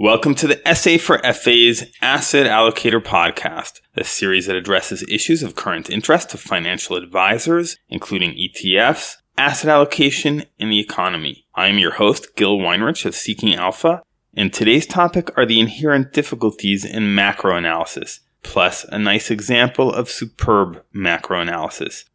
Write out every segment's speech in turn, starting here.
Welcome to the SA for FA's Asset Allocator podcast, a series that addresses issues of current interest to financial advisors, including ETFs, asset allocation, and the economy. I am your host, Gil Weinrich of Seeking Alpha, and today's topic are the inherent difficulties in macro analysis, plus a nice example of superb macro analysis.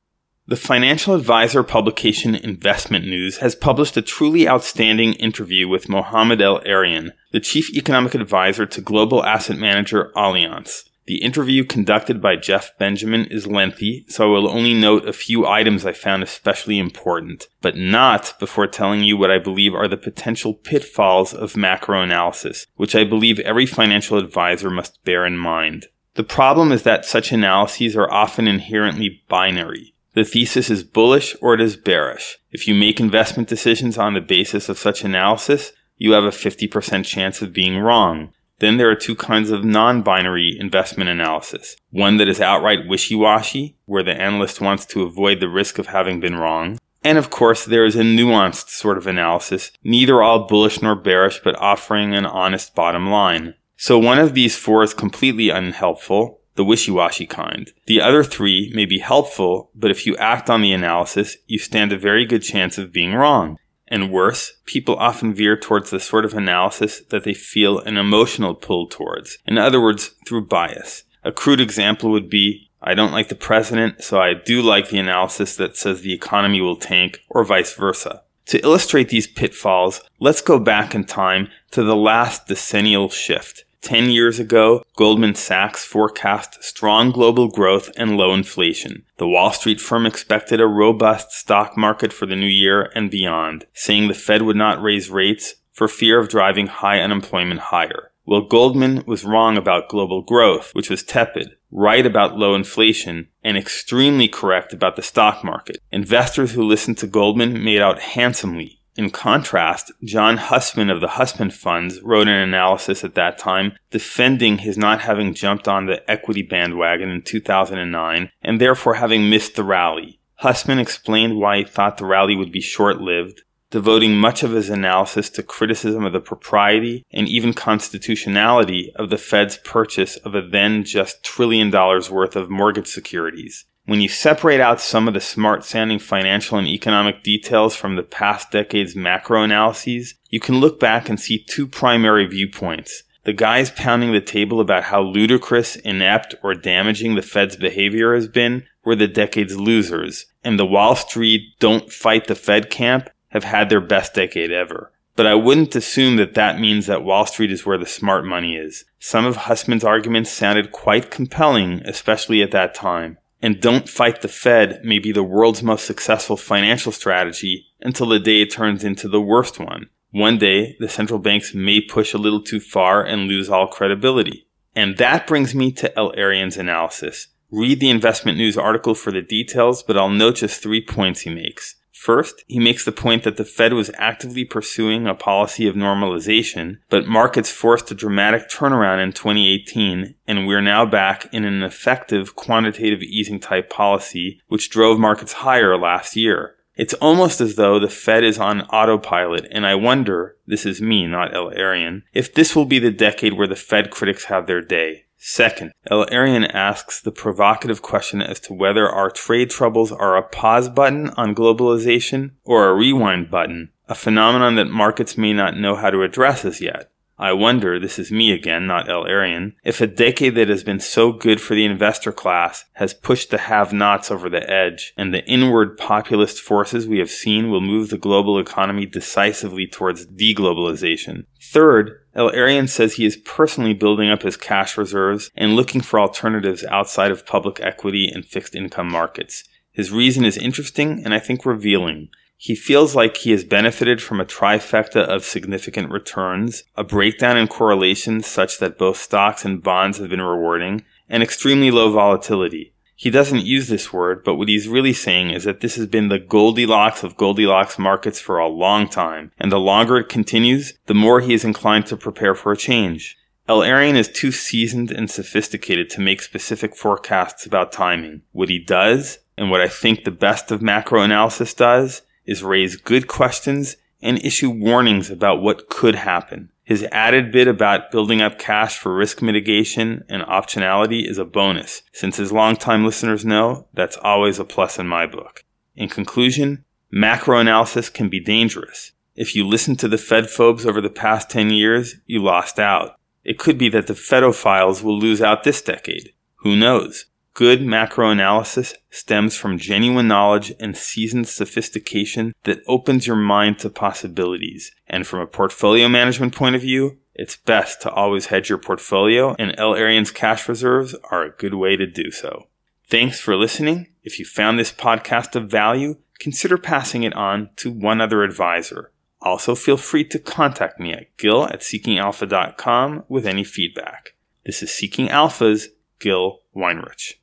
The financial advisor publication Investment News has published a truly outstanding interview with Mohamed El-Erian, the chief economic advisor to global asset manager Allianz. The interview conducted by Jeff Benjamin is lengthy, so I will only note a few items I found especially important, but not before telling you what I believe are the potential pitfalls of macro analysis, which I believe every financial advisor must bear in mind. The problem is that such analyses are often inherently binary. The thesis is bullish or it is bearish. If you make investment decisions on the basis of such analysis, you have a 50% chance of being wrong. Then there are two kinds of non-binary investment analysis. One that is outright wishy-washy, where the analyst wants to avoid the risk of having been wrong. And of course, there is a nuanced sort of analysis, neither all bullish nor bearish, but offering an honest bottom line. So one of these four is completely unhelpful, the wishy-washy kind. The other three may be helpful, but if you act on the analysis, you stand a very good chance of being wrong. And worse, people often veer towards the sort of analysis that they feel an emotional pull towards. In other words, through bias. A crude example would be, I don't like the president, so I do like the analysis that says the economy will tank, or vice versa. To illustrate these pitfalls, let's go back in time to the last decennial shift. 10 years ago, Goldman Sachs forecast strong global growth and low inflation. The Wall Street firm expected a robust stock market for the new year and beyond, saying the Fed would not raise rates for fear of driving high unemployment higher. Well, Goldman was wrong about global growth, which was tepid, right about low inflation, and extremely correct about the stock market. Investors who listened to Goldman made out handsomely in contrast, John Hussman of the Hussman Funds wrote an analysis at that time defending his not having jumped on the equity bandwagon in 2009 and therefore having missed the rally. Hussman explained why he thought the rally would be short lived, devoting much of his analysis to criticism of the propriety and even constitutionality of the Fed's purchase of a then just trillion dollars worth of mortgage securities. When you separate out some of the smart sounding financial and economic details from the past decade's macro analyses, you can look back and see two primary viewpoints. The guys pounding the table about how ludicrous, inept, or damaging the Fed's behavior has been were the decade's losers, and the Wall Street don't fight the Fed camp have had their best decade ever. But I wouldn't assume that that means that Wall Street is where the smart money is. Some of Hussman's arguments sounded quite compelling, especially at that time and don't fight the Fed may be the world's most successful financial strategy until the day it turns into the worst one. One day, the central banks may push a little too far and lose all credibility. And that brings me to El-Erian's analysis. Read the investment news article for the details, but I'll note just three points he makes. First, he makes the point that the Fed was actively pursuing a policy of normalization, but markets forced a dramatic turnaround in 2018, and we're now back in an effective quantitative easing type policy, which drove markets higher last year. It's almost as though the Fed is on autopilot, and I wonder, this is me, not El-Erian, if this will be the decade where the Fed critics have their day. Second, El-Erian asks the provocative question as to whether our trade troubles are a pause button on globalization or a rewind button, a phenomenon that markets may not know how to address as yet. I wonder, this is me again, not El-Erian, if a decade that has been so good for the investor class has pushed the have-nots over the edge, and the inward populist forces we have seen will move the global economy decisively towards deglobalization. Third, El-Erian says he is personally building up his cash reserves and looking for alternatives outside of public equity and fixed income markets. His reason is interesting and I think revealing. He feels like he has benefited from a trifecta of significant returns, a breakdown in correlations such that both stocks and bonds have been rewarding, and extremely low volatility. He doesn't use this word, but what he's really saying is that this has been the Goldilocks of Goldilocks markets for a long time, and the longer it continues, the more he is inclined to prepare for a change. El-Erian is too seasoned and sophisticated to make specific forecasts about timing. What he does, and what I think the best of macro analysis does, is raise good questions and issue warnings about what could happen. His added bit about building up cash for risk mitigation and optionality is a bonus, since as longtime listeners know, that's always a plus in my book. In conclusion, macro analysis can be dangerous. If you listened to the Fed phobes over the past 10 years, you lost out. It could be that the Fedophiles will lose out this decade. Who knows? Good macro analysis stems from genuine knowledge and seasoned sophistication that opens your mind to possibilities. And from a portfolio management point of view, it's best to always hedge your portfolio, and El-Erian's cash reserves are a good way to do so. Thanks for listening. If you found this podcast of value, consider passing it on to one other advisor. Also, feel free to contact me at gil at seekingalpha.com with any feedback. This is Seeking Alpha's Gil Weinrich.